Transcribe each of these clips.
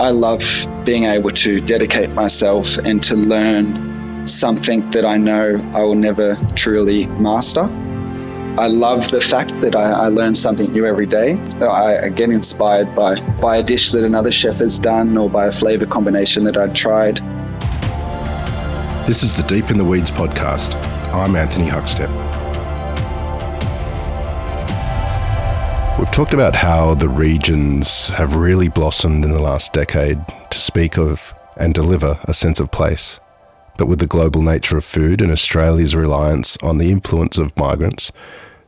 I love being able to dedicate myself and to learn something that I know I will never truly master. I love the fact that I, I, learn something new every day. I, get inspired by, by a dish that another chef has done or by a flavor combination that I've tried. This is the Deep in the Weeds podcast. I'm Anthony Huckstep. Talked about how the regions have really blossomed in the last decade to speak of and deliver a sense of place. But with the global nature of food and Australia's reliance on the influence of migrants,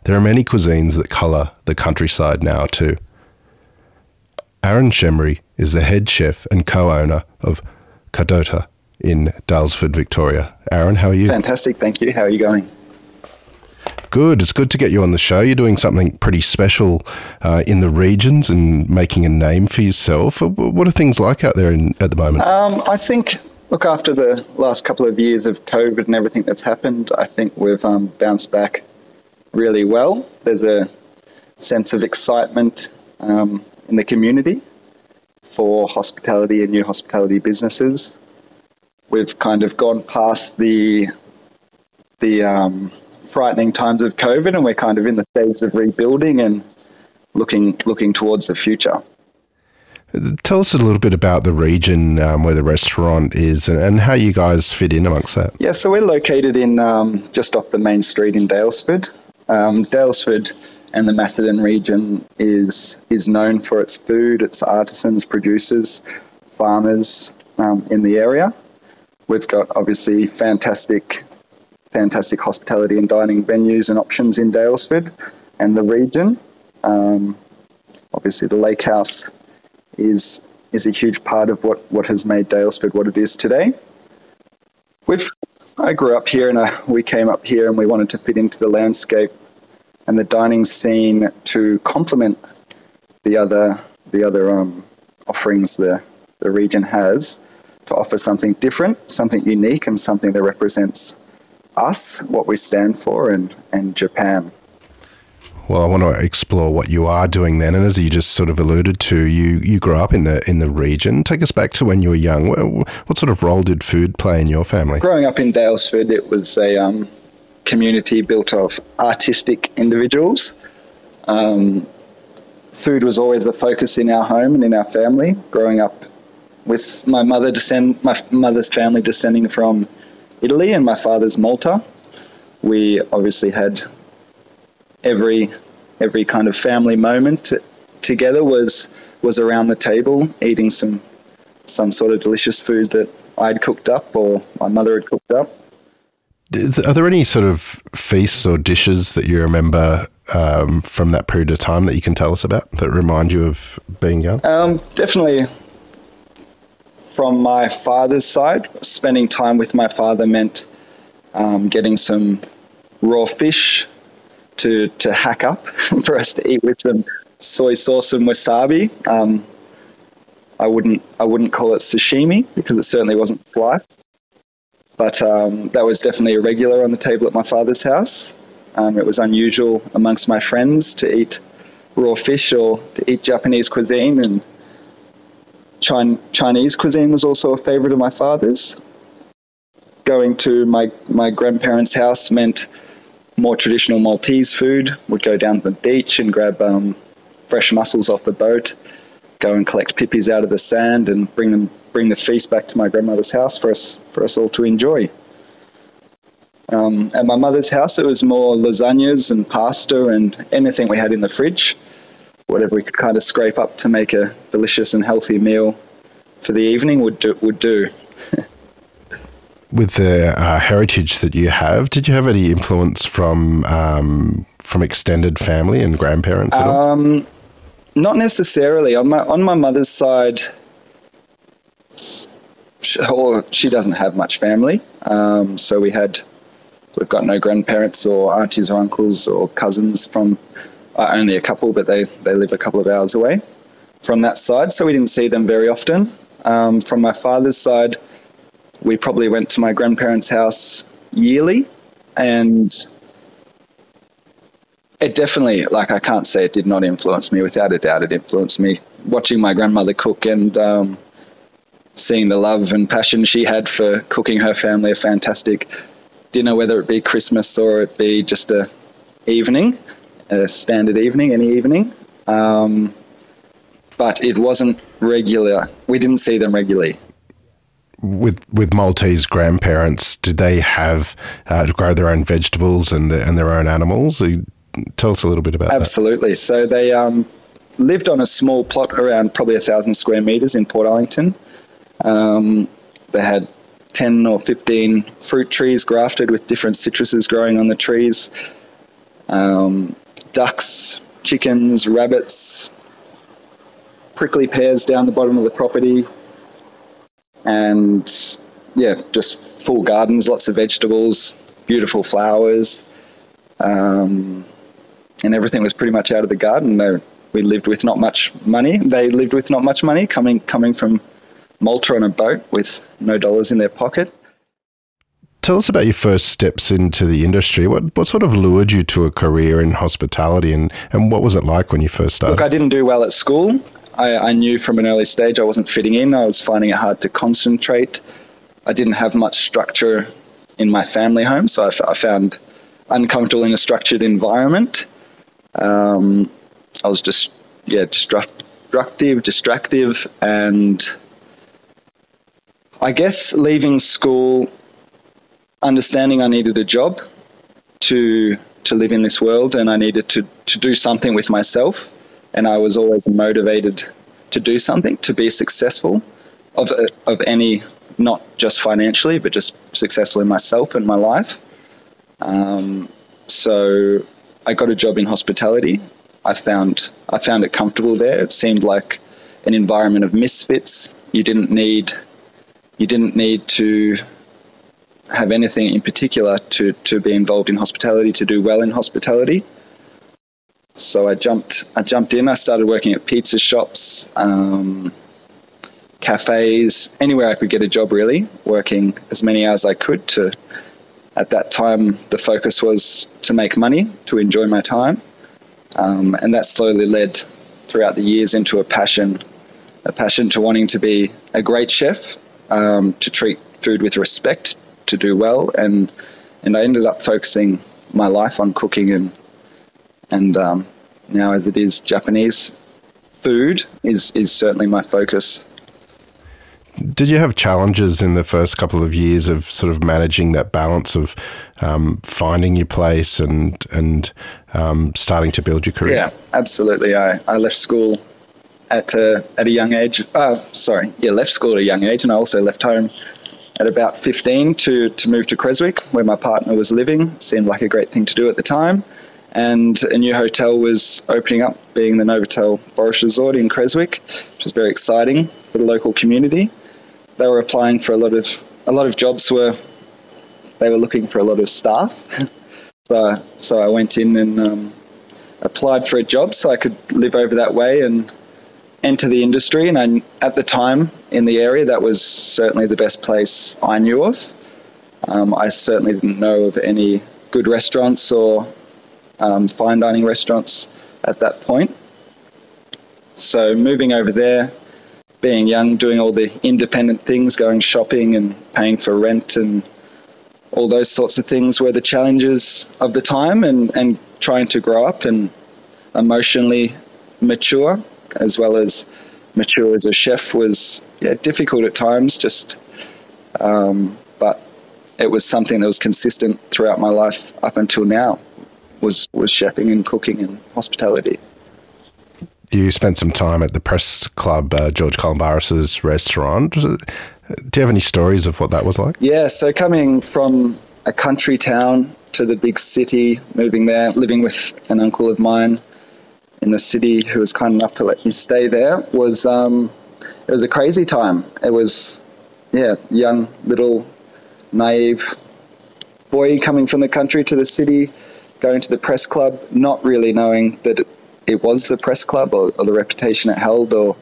there are many cuisines that colour the countryside now too. Aaron Schembri is the head chef and co-owner of Kadota in Daylesford, Victoria. Aaron, how are you? Fantastic, thank you. How are you going? Good. It's good to get you on the show. You're doing something pretty special uh, in the regions and making a name for yourself. What are things like out there in, at the moment? Um, I think, look, after the last couple of years of COVID and everything that's happened, I think we've um, bounced back really well. There's a sense of excitement um, in the community for hospitality and new hospitality businesses. We've kind of gone past the the um, frightening times of COVID, and we're kind of in the phase of rebuilding and looking looking towards the future. Tell us a little bit about the region um, where the restaurant is and, and, how you guys fit in amongst that. Yeah, so we're located in um, just off the main street in Daylesford. Um, Daylesford and the Macedon region is is known for its food, its artisans, producers, farmers um, in the area. We've got obviously fantastic, fantastic hospitality and dining venues and options in Daylesford and the region. Um, obviously, the Lake House is is a huge part of what, what has made Daylesford what it is today. We've I grew up here and I, we came up here and we wanted to fit into the landscape and the dining scene to complement the other the other um, offerings the the region has to offer something different, something unique, and something that represents us, what we stand for, and and Japan. Well, I want to explore what you are doing then, and as you just sort of alluded to, you you grew up in the in the region. Take us back to when you were young. What sort of role did food play in your family? Growing up in Daylesford, it was a um, community built of artistic individuals. Um, food was always a focus in our home and in our family. Growing up with my mother descend, my mother's family descending from Italy and my father's Malta, we obviously had every every kind of family moment together was was around the table eating some some sort of delicious food that I'd cooked up or my mother had cooked up. Are there any sort of feasts or dishes that you remember um, from that period of time that you can tell us about that remind you of being young? Um, definitely from my father's side, spending time with my father meant um, getting some raw fish to to hack up for us to eat with some soy sauce and wasabi. Um, I wouldn't I wouldn't call it sashimi because it certainly wasn't sliced, but um, that was definitely a regular on the table at my father's house. Um, it was unusual amongst my friends to eat raw fish or to eat Japanese cuisine, and Chinese cuisine was also a favorite of my father's. Going to my my grandparents' house meant more traditional Maltese food. Would go down to the beach and grab um, fresh mussels off the boat, go and collect pippies out of the sand, and bring them bring the feast back to my grandmother's house for us for us all to enjoy. Um, at my mother's house, it was more lasagnas and pasta and anything we had in the fridge, whatever we could kind of scrape up to make a delicious and healthy meal for the evening would do, would do. with the uh, heritage that you have, did you have any influence from um, from extended family and grandparents? at Um, not necessarily. On my on my mother's side, she, she doesn't have much family. Um, so we had we've got no grandparents or aunties or uncles or cousins from uh, only a couple, but they they live a couple of hours away from that side. So we didn't see them very often. Um, from my father's side we probably went to my grandparents' house yearly, and it definitely, like, I can't say it did not influence me. Without a doubt, it influenced me watching my grandmother cook and um, seeing the love and passion she had for cooking her family a fantastic dinner, whether it be Christmas or it be just a evening, a standard evening, any evening. Um, but it wasn't regular. We didn't see them regularly. With with Maltese grandparents, did they have uh, grow their own vegetables and the, and their own animals? Tell us a little bit about Absolutely. that. Absolutely. So they um, lived on a small plot around probably a thousand square meters in Portarlington. Um, they had 10 or 15 fruit trees grafted with different citruses growing on the trees, um, ducks, chickens, rabbits, prickly pears down the bottom of the property, and yeah, just full gardens, lots of vegetables, beautiful flowers, um, and everything was pretty much out of the garden. They, we lived with not much money. They lived with not much money, coming coming from Malta on a boat with no dollars in their pocket. Tell us about your first steps into the industry. What what sort of lured you to a career in hospitality, and, and what was it like when you first started? Look, I didn't do well at school. I, I knew from an early stage I wasn't fitting in. I was finding it hard to concentrate. I didn't have much structure in my family home, so I, f- I found uncomfortable in a structured environment. Um, I was just yeah destructive, distractive, and I guess leaving school, understanding I needed a job to to live in this world, and I needed to to do something with myself, and I was always motivated to do something to be successful of of any not just financially, but just successful in myself and my life. Um, so I got a job in hospitality. I found I found it comfortable there. It seemed like an environment of misfits. You didn't need you didn't need to have anything in particular to, to be involved in hospitality, to do well in hospitality. So I jumped I jumped in. I started working at pizza shops, um, cafes, anywhere I could get a job. Really, working as many hours I could. To at that time, the focus was to make money, to enjoy my time, um, and that slowly led throughout the years into a passion, a passion to wanting to be a great chef um, to treat food with respect, to do well, and and I ended up focusing my life on cooking and and um, now as it is Japanese food is is certainly my focus. Did you have challenges in the first couple of years of sort of managing that balance of um, finding your place and and um, starting to build your career? Yeah, absolutely. I, I left school at a, at a young age. Uh, sorry, yeah, left school at a young age, and I also left home at about 15 to, to move to Creswick, where my partner was living. It seemed like a great thing to do at the time. And a new hotel was opening up, being the Novotel Forest Resort in Creswick, which was very exciting for the local community. They were applying for a lot of a lot of jobs were they were looking for a lot of staff. so, so I went in and um, applied for a job so I could live over that way and enter the industry. And I, at the time in the area, that was certainly the best place I knew of. Um, I certainly didn't know of any good restaurants or um, fine dining restaurants at that point. So moving over there, being young, doing all the independent things, going shopping and paying for rent and all those sorts of things were the challenges of the time and, and trying to grow up and emotionally mature as well as mature as a chef was yeah, difficult at times. Just, um, but it was something that was consistent throughout my life up until now. Was was chefing and cooking and hospitality. You spent some time at the press club, uh, George Calombaris's restaurant. Do you have any stories of what that was like? Yeah, so coming from a country town to the big city, moving there, living with an uncle of mine, in the city who was kind enough to let me stay there was um, it was a crazy time. It was yeah, young little naive boy coming from the country to the city, going to the press club, not really knowing that it, was the press club or, or, the reputation it held, or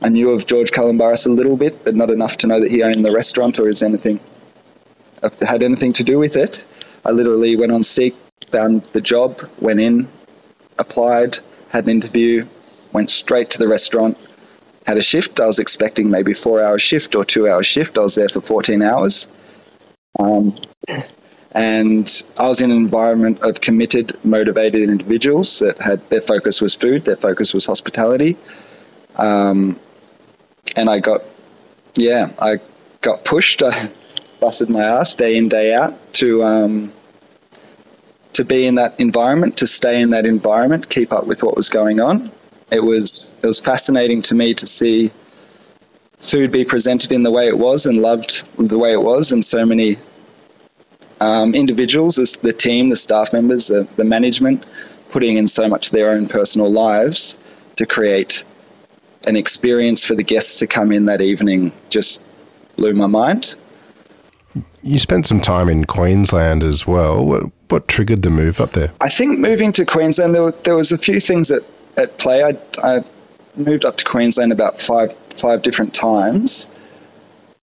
I knew of George Calombaris a little bit, but not enough to know that he owned the restaurant or is anything had anything to do with it. I literally went on Seek, found the job, went in, applied, had an interview, went straight to the restaurant, had a shift. I was expecting maybe four hour shift or two hour shift. I was there for 14 hours. Um, and I was in an environment of committed, motivated individuals that had their focus was food, their focus was hospitality. Um, and I got, yeah, I got pushed. I busted my ass day in, day out to, um, to be in that environment, to stay in that environment, keep up with what was going on. It was it was fascinating to me to see food be presented in the way it was and loved the way it was, and so many um, individuals, the team, the staff members, the, the management, putting in so much of their own personal lives to create an experience for the guests to come in that evening just blew my mind. You spent some time in Queensland as well. What, what triggered the move up there? I think moving to Queensland, there, were, there was a few things that at play. I, I moved up to Queensland about five five different times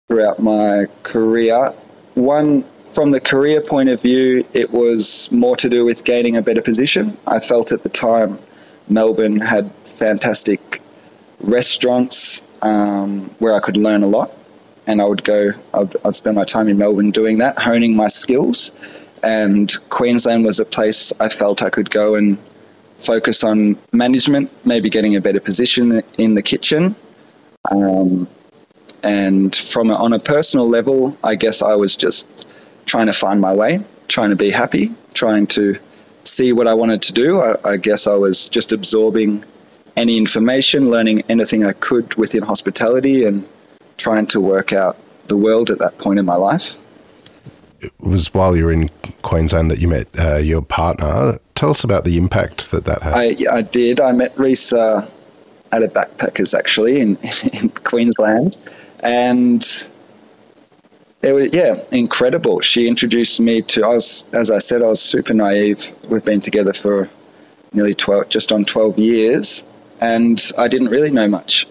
throughout my career. One from the career point of view, it was more to do with gaining a better position. I felt at the time Melbourne had fantastic restaurants um, where I could learn a lot, and I would go. I'd, I'd spend my time in Melbourne doing that, honing my skills. And Queensland was a place I felt I could go and focus on management, maybe getting a better position in the kitchen. Um, and from a, on a personal level, I guess I was just trying to find my way, trying to be happy, trying to see what I wanted to do. I, I guess I was just absorbing any information, learning anything I could within hospitality, and trying to work out the world at that point in my life. It was while you were in Queensland that you met uh, your partner. Tell us about the impact that that had. I, I did. I met Risa uh, at a backpackers actually in, in Queensland, and it was yeah incredible. She introduced me to. I was as I said, I was super naive. We've been together for nearly twelve, just on twelve years, and I didn't really know much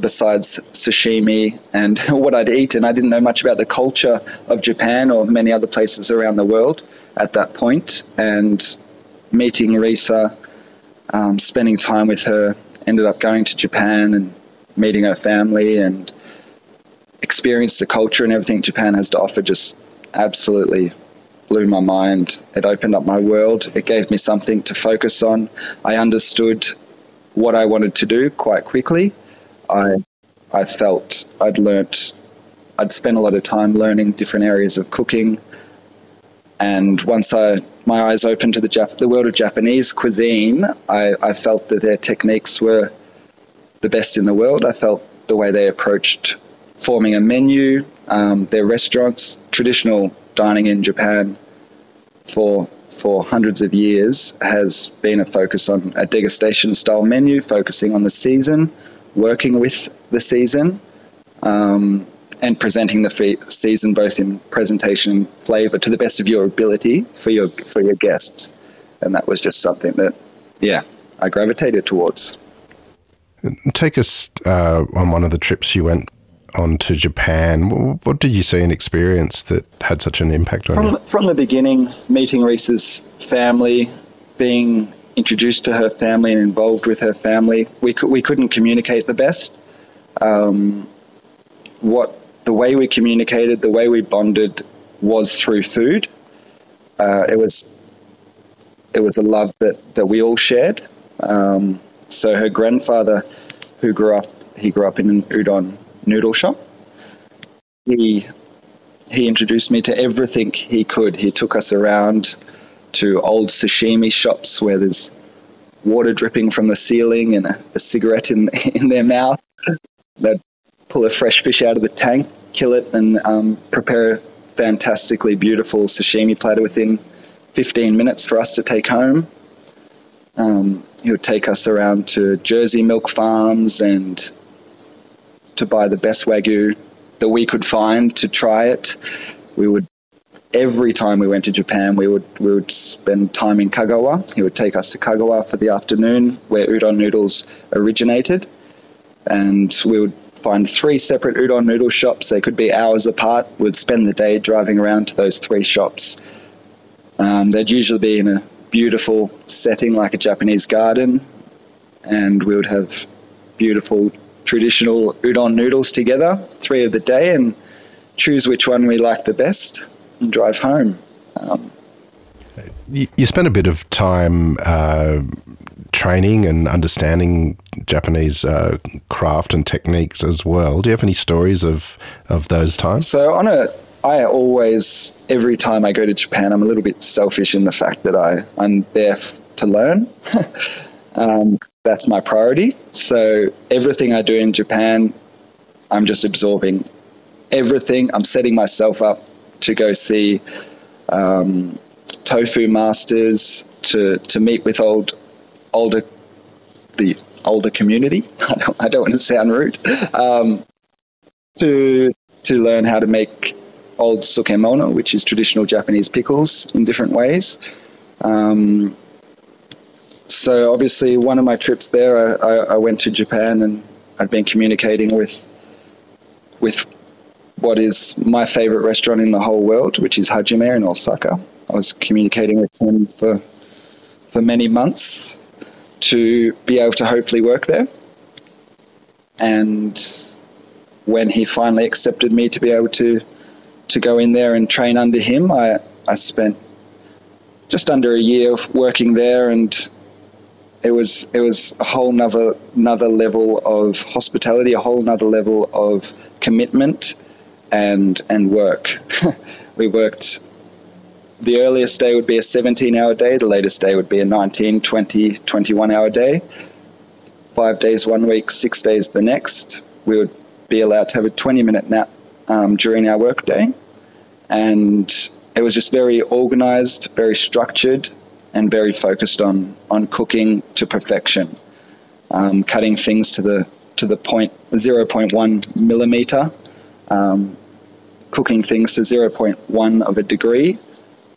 besides sashimi and what I'd eat, and I didn't know much about the culture of Japan or many other places around the world at that point. And meeting Risa, um, spending time with her, ended up going to Japan and meeting her family and experienced the culture and everything Japan has to offer just absolutely blew my mind. It opened up my world. It gave me something to focus on. I understood what I wanted to do quite quickly. I I felt I'd learnt I'd spent a lot of time learning different areas of cooking. And once I my eyes opened to the, Jap- the world of Japanese cuisine, I, I felt that their techniques were the best in the world. I felt the way they approached forming a menu, um, their restaurants, traditional dining in Japan for for hundreds of years has been a focus on a degustation style menu, focusing on the season, working with the season, um, and presenting the fe- season both in presentation and flavor to the best of your ability for your for your guests. And that was just something that, yeah, I gravitated towards. Take us uh, on one of the trips you went on to Japan. What did you see and experience that had such an impact on from, you? From the beginning, meeting Risa's family, being introduced to her family and involved with her family, we, we couldn't communicate the best. Um, what the way we communicated, the way we bonded was through food. Uh, it was it was a love that, that we all shared. Um, so her grandfather, who grew up, he grew up in an udon noodle shop. He he introduced me to everything he could. He took us around to old sashimi shops where there's water dripping from the ceiling and a, a cigarette in in their mouth. They'd pull a fresh fish out of the tank, kill it, and um, prepare a fantastically beautiful sashimi platter within 15 minutes for us to take home. Um, he would take us around to Jersey milk farms and to buy the best wagyu that we could find to try it. We would every time we went to Japan, we would we would spend time in Kagawa. He would take us to Kagawa for the afternoon, where udon noodles originated, and we would find three separate udon noodle shops. They could be hours apart. We'd spend the day driving around to those three shops. Um, they'd usually be in a beautiful setting like a Japanese garden, and we would have beautiful traditional udon noodles together, three of the day, and choose which one we like the best drive home. Um, you, you spent a bit of time uh, training and understanding Japanese uh, craft and techniques as well. Do you have any stories of, of those times? So on a I always, every time I go to Japan, I'm a little bit selfish in the fact that I, I'm there f- to learn. um, that's my priority. So everything I do in Japan, I'm just absorbing everything. I'm setting myself up to go see um, tofu masters, to, to meet with old older the older community. I don't, I don't want to sound rude. Um, to to learn how to make old tsukemono, which is traditional Japanese pickles, in different ways. Um, so obviously, one of my trips there, I, I, went to Japan and I'd been communicating with with what is my favorite restaurant in the whole world, which is Hajime in Osaka. I was communicating with him for for many months to be able to hopefully work there. And when he finally accepted me to be able to to go in there and train under him, I, I spent just under a year working there and it was it was a whole nother another level of hospitality, a whole nother level of commitment and and work. we worked the earliest day would be a 17 hour day, the latest day would be a 19, 20, 21 hour day. Five days one week, six days the next. We would be allowed to have a 20 minute nap um, during our workday. And it was just very organized, very structured, and very focused on, on cooking to perfection, um, cutting things to the, to the point 0.1 millimeter, um, cooking things to 0.1 of a degree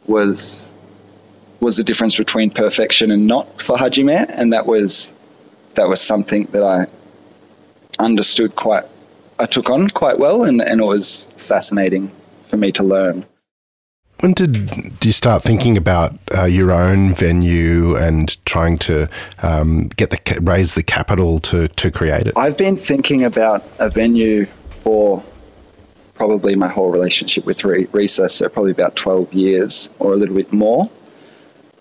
was was the difference between perfection and not for Hajime, and that was that was something that I understood quite, I took on quite well, and, and it was fascinating for me to learn. When did you start thinking about uh, your own venue and trying to um, get the raise the capital to to create it? I've been thinking about a venue for probably my whole relationship with Risa, so probably about 12 years or a little bit more.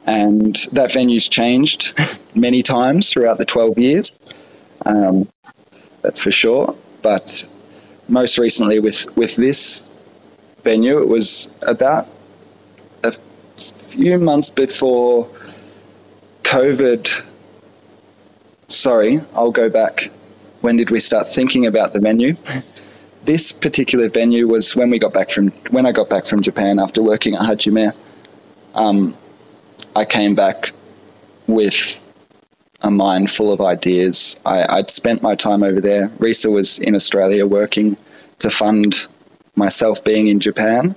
And that venue's changed many times throughout the 12 years, um, that's for sure. But most recently, with, with this venue, it was about a few months before COVID. Sorry, I'll go back. When did we start thinking about the venue? this particular venue was when we got back from when I got back from Japan after working at Hajime. Um, I came back with a mind full of ideas. I, would spent my time over there. Risa was in Australia working to fund myself being in Japan.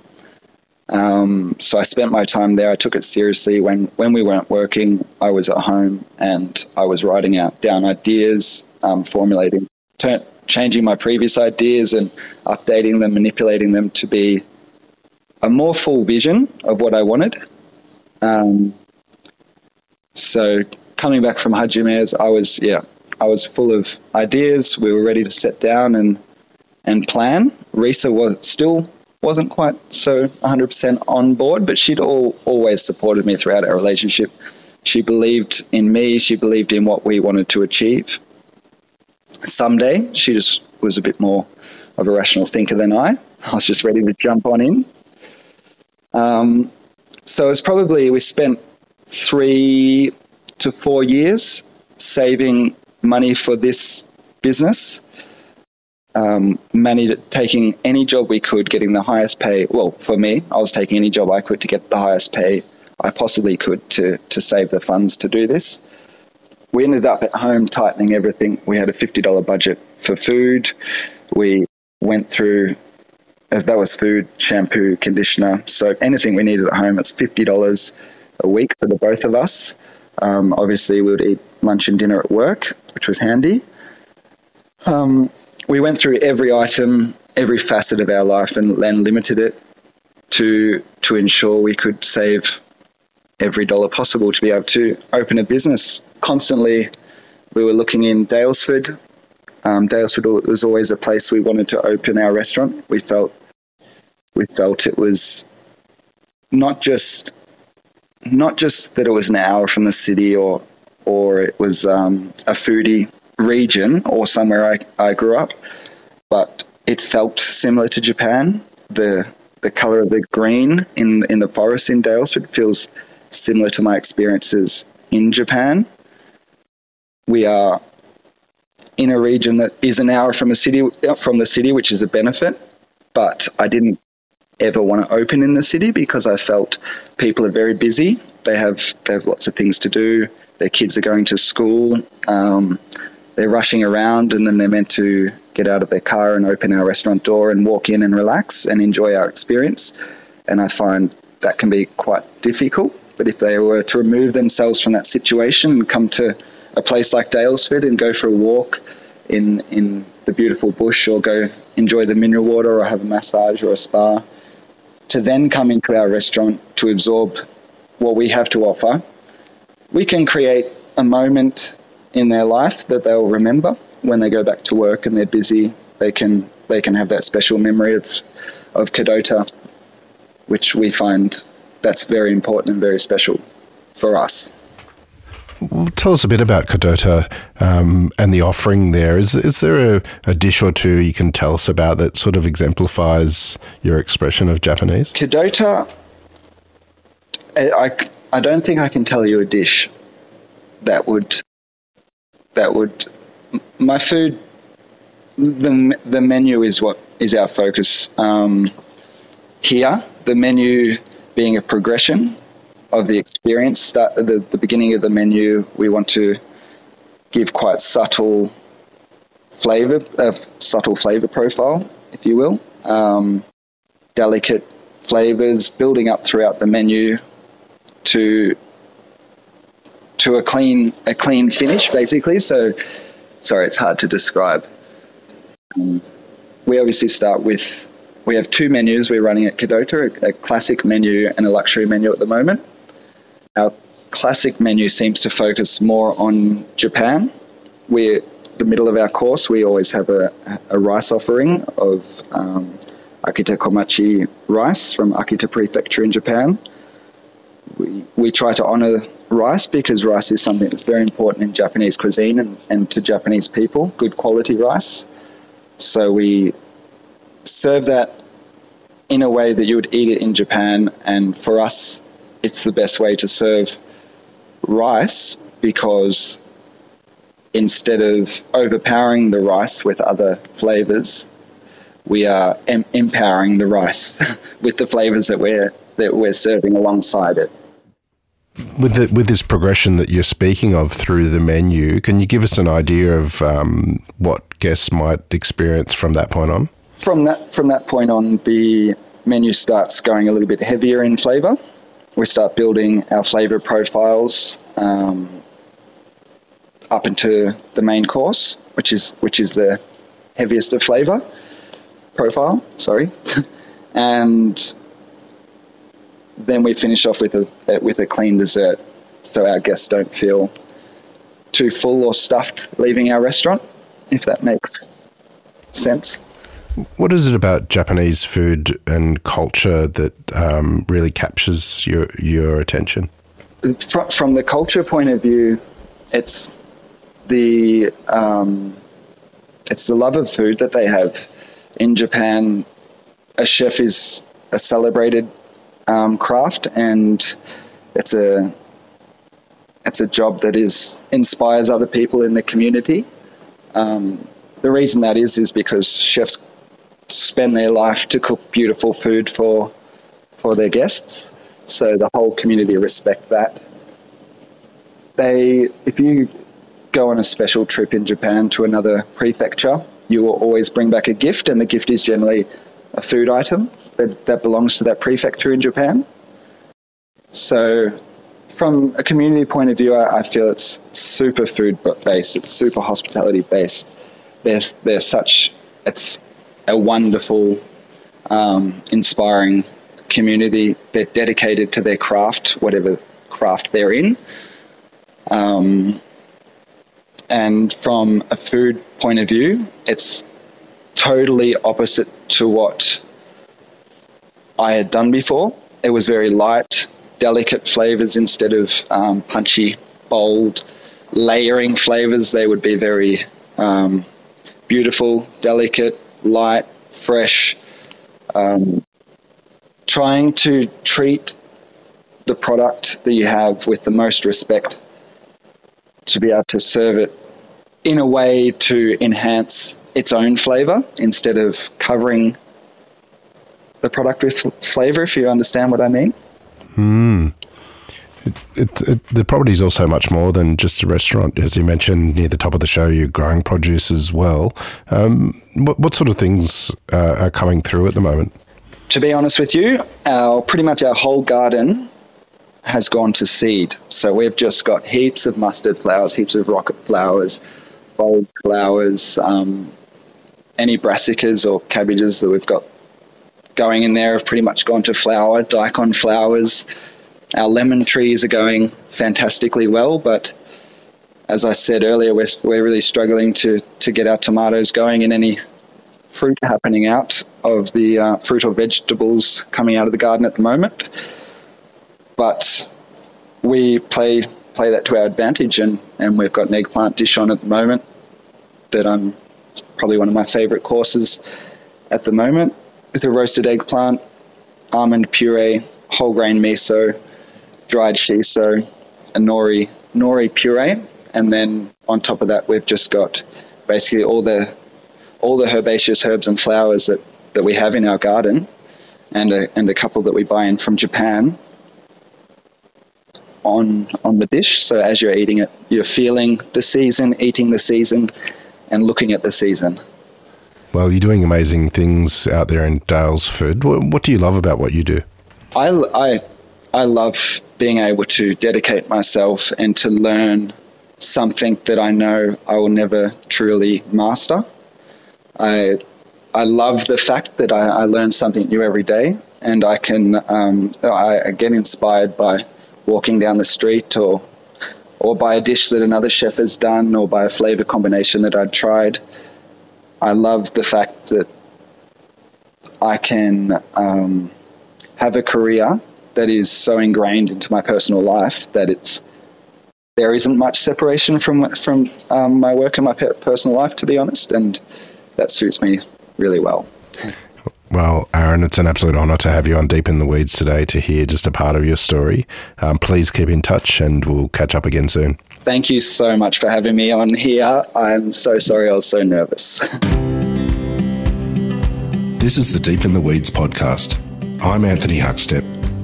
Um, so I spent my time there. I took it seriously. When when we weren't working, I was at home and I was writing out down ideas, um, formulating, turn, changing my previous ideas and updating them, manipulating them to be a more full vision of what I wanted. Um, so coming back from Hajime's, I was yeah, I was full of ideas. We were ready to sit down and and plan. Risa was still wasn't quite so 100% on board, but she'd all, always supported me throughout our relationship. She believed in me. She believed in what we wanted to achieve someday. She just was a bit more of a rational thinker than I. I was just ready to jump on in. Um, so it's probably we spent three to four years saving money for this business. Um, managed taking any job we could, getting the highest pay. Well, for me, I was taking any job I could to get the highest pay I possibly could to to save the funds to do this we ended up at home tightening everything. We had a $50 budget for food. We went through, uh, that was food, shampoo, conditioner. So anything we needed at home, it's $50 a week for the both of us. Um, obviously, we would eat lunch and dinner at work, which was handy. Um, we went through every item, every facet of our life, and then limited it to to ensure we could save every dollar possible to be able to open a business constantly we were looking in Daylesford. Um, Daylesford was always a place we wanted to open our restaurant. We felt we felt it was not just not just that it was an hour from the city or or it was um, a foodie region or somewhere I, I grew up, but it felt similar to Japan. The the color of the green in in the forest in Daylesford feels similar to my experiences in Japan. We are in a region that is an hour from a city from the city, which is a benefit. But I didn't ever want to open in the city because I felt people are very busy. They have they have lots of things to do. Their kids are going to school. Um, they're rushing around, and then they're meant to get out of their car and open our restaurant door and walk in and relax and enjoy our experience. And I find that can be quite difficult. But if they were to remove themselves from that situation and come to a place like Daylesford and go for a walk in in the beautiful bush or go enjoy the mineral water or have a massage or a spa, to then come into our restaurant to absorb what we have to offer, we can create a moment in their life that they'll remember when they go back to work and they're busy. They can they can have that special memory of of Kadota, which we find that's very important and very special for us. Well, tell us a bit about Kadota um, and the offering there. Is, is there a, a, dish or two you can tell us about that sort of exemplifies your expression of Japanese? Kadota, I, I don't think I can tell you a dish that would that would my food the the menu is what is our focus um, here. The menu being a progression of the experience. Start at the, the beginning of the menu, we want to give quite subtle flavor, a subtle flavor profile, if you will. Um, delicate flavors building up throughout the menu to to a clean a clean finish, basically. So, sorry, it's hard to describe. Um, we obviously start with we have two menus we're running at Kadota, a, a classic menu and a luxury menu at the moment. Our classic menu seems to focus more on Japan. We're the middle of our course, we always have a, a rice offering of um, Akita Komachi rice from Akita Prefecture in Japan. We, we try to honor rice because rice is something that's very important in Japanese cuisine and, and to Japanese people, good quality rice. So we serve that in a way that you would eat it in Japan. And for us, it's the best way to serve rice because instead of overpowering the rice with other flavors, we are em- empowering the rice with the flavors that we're that we're serving alongside it. With the, with this progression that you're speaking of through the menu, can you give us an idea of um, what guests might experience from that point on? From that from that point on, the menu starts going a little bit heavier in flavour. We start building our flavour profiles um, up into the main course, which is which is the heaviest of flavour profile. Sorry, and then we finish off with a with a clean dessert, so our guests don't feel too full or stuffed leaving our restaurant. If that makes sense. What is it about Japanese food and culture that um, really captures your your attention? From, from, the culture point of view, it's the um, it's the love of food that they have. In Japan, a chef is a celebrated um, craft, and it's a it's a job that is inspires other people in the community. Um, the reason that is is because chefs spend their life to cook beautiful food for for their guests. So the whole community respect that. They, if you go on a special trip in Japan to another prefecture, you will always bring back a gift, and the gift is generally a food item that, that belongs to that prefecture in Japan. So, from a community point of view, I, I feel it's super food based, it's super hospitality based. There's, there's such, it's a wonderful, um, inspiring community. They're dedicated to their craft, whatever craft they're in. Um, And from a food point of view, it's totally opposite to what I had done before. It was very light, delicate flavors instead of um, punchy, bold, layering flavors. They would be very um, beautiful, delicate, light, fresh. Um, trying to treat the product that you have with the most respect to be able to serve it in a way to enhance its own flavor instead of covering the product with flavor, if you understand what I mean. Hmm. It, it, the property is also much more than just a restaurant. As you mentioned near the top of the show, you're growing produce as well. Um, what, what, sort of things uh, are coming through at the moment? To be honest with you, our pretty much our whole garden has gone to seed. So we've just got heaps of mustard flowers, heaps of rocket flowers, bulb flowers, um, any brassicas or cabbages that we've got going in there have pretty much gone to flower, daikon flowers. Our lemon trees are going fantastically well, but as I said earlier, we're, we're really struggling to, to get our tomatoes going and any fruit happening out of the uh, fruit or vegetables coming out of the garden at the moment. But we play play that to our advantage, and, and we've got an eggplant dish on at the moment that I'm probably one of my favourite courses at the moment with a roasted eggplant, almond puree, whole grain miso, dried shiso, a nori nori puree, and then on top of that we've just got basically all the all the herbaceous herbs and flowers that, that we have in our garden, and a, and a couple that we buy in from Japan on on the dish. So as you're eating it, you're feeling the season, eating the season, and looking at the season. Well, you're doing amazing things out there in Daylesford. What, what do you love about what you do? I, I, I love being able to dedicate myself and to learn something that I know I will never truly master. I, I love the fact that I, I learn something new every day, and I can um, I get inspired by walking down the street or or by a dish that another chef has done or by a flavor combination that I'd tried. I love the fact that I can um, have a career that is so ingrained into my personal life that it's there isn't much separation from from um, my work and my personal life, to be honest, and that suits me really well. Well, Aaron, it's an absolute honour to have you on Deep in the Weeds today to hear just a part of your story. Um, please keep in touch and we'll catch up again soon. Thank you so much for having me on here. I'm so sorry I was so nervous. this is the Deep in the Weeds podcast. I'm Anthony Huckstep.